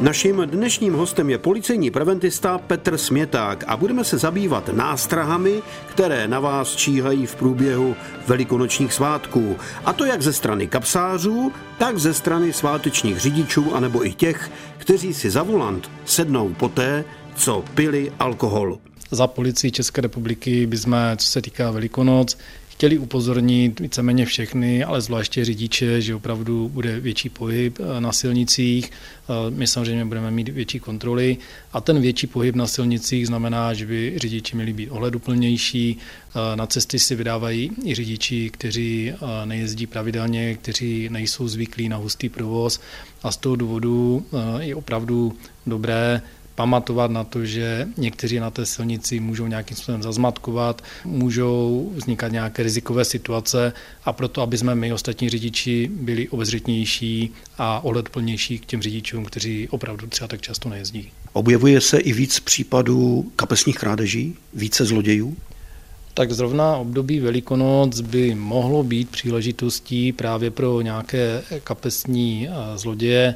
Naším dnešním hostem je policejní preventista Petr Směták a budeme se zabývat nástrahami, které na vás číhají v průběhu velikonočních svátků. A to jak ze strany kapsářů, tak ze strany svátečních řidičů, anebo i těch, kteří si za volant sednou poté, co pili alkohol. Za policii České republiky bychom, co se týká Velikonoc, chtěli upozornit víceméně všechny, ale zvláště řidiče, že opravdu bude větší pohyb eh, na silnicích. Eh, my samozřejmě budeme mít větší kontroly a ten větší pohyb na silnicích znamená, že by řidiči měli být ohleduplnější. Eh, na cesty si vydávají i řidiči, kteří nejezdí pravidelně, kteří nejsou zvyklí na hustý provoz a z toho důvodu je opravdu dobré pamatovat na to, že někteří na té silnici můžou nějakým způsobem zazmatkovat, můžou vznikat nějaké rizikové situace a proto, aby jsme my ostatní řidiči byli obezřetnější a ohledplnější k těm řidičům, kteří opravdu třeba tak často nejezdí. Objevuje se i víc případů kapesních krádeží, více zlodějů? Tak zrovna období Velikonoc by mohlo být příležitostí právě pro nějaké kapesní zloděje,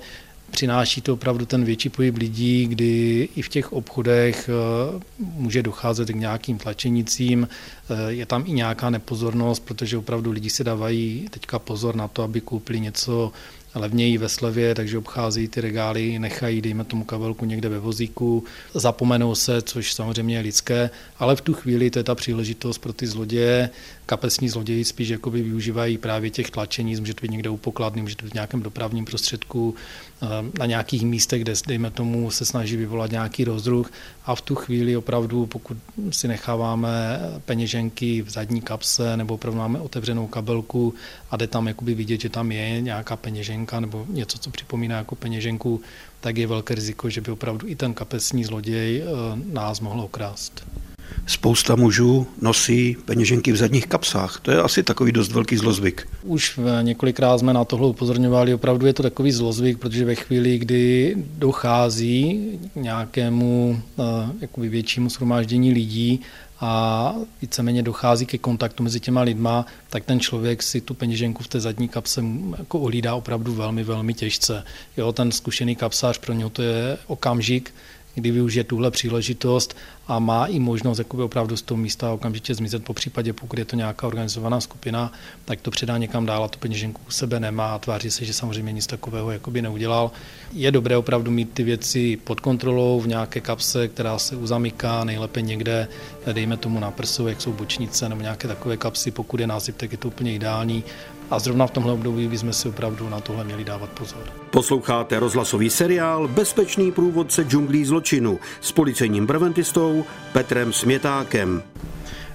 přináší to opravdu ten větší pohyb lidí, kdy i v těch obchodech eh, může docházet k nějakým tlačenicím, eh, je tam i nějaká nepozornost, protože opravdu lidi si dávají teďka pozor na to, aby koupili něco levněji ve slevě, takže obcházejí ty regály, nechají, dejme tomu kabelku někde ve vozíku, zapomenou se, což samozřejmě je lidské, ale v tu chvíli to je ta příležitost pro ty zloděje, kapesní zloději spíš jakoby využívají právě těch tlačení, může to být někde u pokladny, může to být v nějakém dopravním prostředku, eh, na nějakých místech, kde, dejme tomu, se snaží vyvolat nějaký rozruch a v tu chvíli opravdu, pokud si necháváme peněženky v zadní kapse nebo opravdu máme otevřenou kabelku a jde tam jakoby vidět, že tam je nějaká peněženka nebo něco, co připomíná jako peněženku, tak je velké riziko, že by opravdu i ten kapesní zloděj eh, nás mohl okrást. Spousta mužů nosí peněženky v zadních kapsách. To je asi takový dost velký zlozvyk. Už několikrát jsme na tohle upozorňovali. Opravdu je to takový zlozvyk, protože ve chvíli, kdy dochází k nějakému eh, jakoby většímu shromáždění lidí, a víceméně dochází ke kontaktu mezi těma lidma, tak ten člověk si tu peněženku v té zadní kapse jako ohlídá opravdu velmi, velmi těžce. Jo, ten zkušený kapsář pro něho to je okamžik, kdy využije tuhle příležitost a má i možnost jakoby opravdu z toho místa okamžitě zmizet, po případě pokud je to nějaká organizovaná skupina, tak to předá někam dál a tu peněženku u sebe nemá a tváří se, že samozřejmě nic takového jakoby neudělal. Je dobré opravdu mít ty věci pod kontrolou v nějaké kapse, která se uzamyká, nejlépe někde, dejme tomu na prsu, jak jsou bočnice nebo nějaké takové kapsy, pokud je násyp, tak je to úplně ideální a zrovna v tomhle období bychom si opravdu na tohle měli dávat pozor. Posloucháte rozhlasový seriál Bezpečný průvodce džunglí zločinu s policejním preventistou Petrem Smětákem.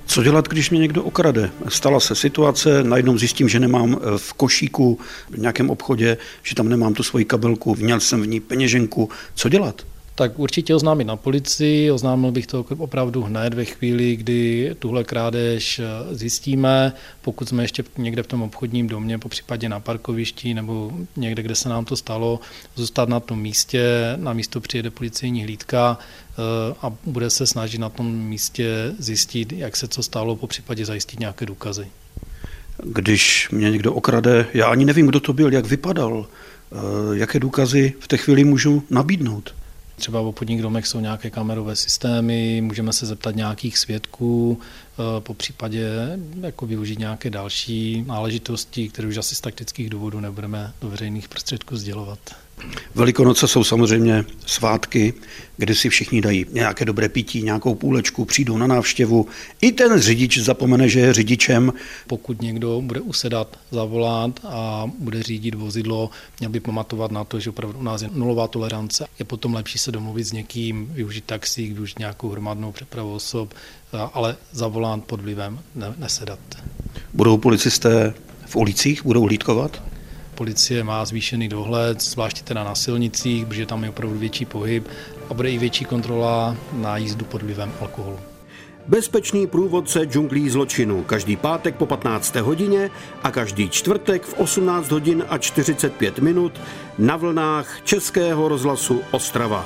Co dělat, když mě někdo okrade? Stala se situace, najednou zjistím, že nemám eh, v košíku v nějakém obchodě, že tam nemám tu svoji kabelku, měl jsem v ní peněženku. Co dělat? Tak určitě oznámit na policii. Oznámil bych to opravdu hned ve chvíli, kdy tuhle krádež eh, zjistíme. Pokud jsme ještě někde v tom obchodním domě, po případě na parkovišti nebo někde, kde se nám to stalo, zůstat na tom místě. Na místo přijede policejní hlídka eh, a bude se snažit na tom místě zjistit, jak se co stalo, po případě zajistit nějaké důkazy. Když mě někdo okrade, já ani nevím, kdo to byl, jak vypadal, eh, jaké důkazy v té chvíli můžu nabídnout. Třeba v obchodních domech jsou nějaké kamerové systémy, můžeme se zeptat nějakých svědků, po případě jako využít nějaké další náležitosti, které už asi z taktických důvodů nebudeme do veřejných prostředků sdělovat. Velikonoce jsou samozřejmě svátky, kdy si všichni dají nějaké dobré pití, nějakou půlečku, přijdou na návštěvu. I ten řidič zapomene, že je řidičem. Pokud někdo bude usedat za volant a bude řídit vozidlo, měl by pamatovat na to, že opravdu u nás je nulová tolerance. Je potom lepší se domluvit s někým, využít taxík, využít nějakou hromadnou přepravu osob, ale za volant pod vlivem nesedat. Budou policisté v ulicích, budou hlídkovat? policie má zvýšený dohled, zvláště teda na silnicích, protože tam je opravdu větší pohyb a bude i větší kontrola na jízdu pod vlivem alkoholu. Bezpečný průvodce džunglí zločinu každý pátek po 15. hodině a každý čtvrtek v 18 hodin a 45 minut na vlnách Českého rozhlasu Ostrava.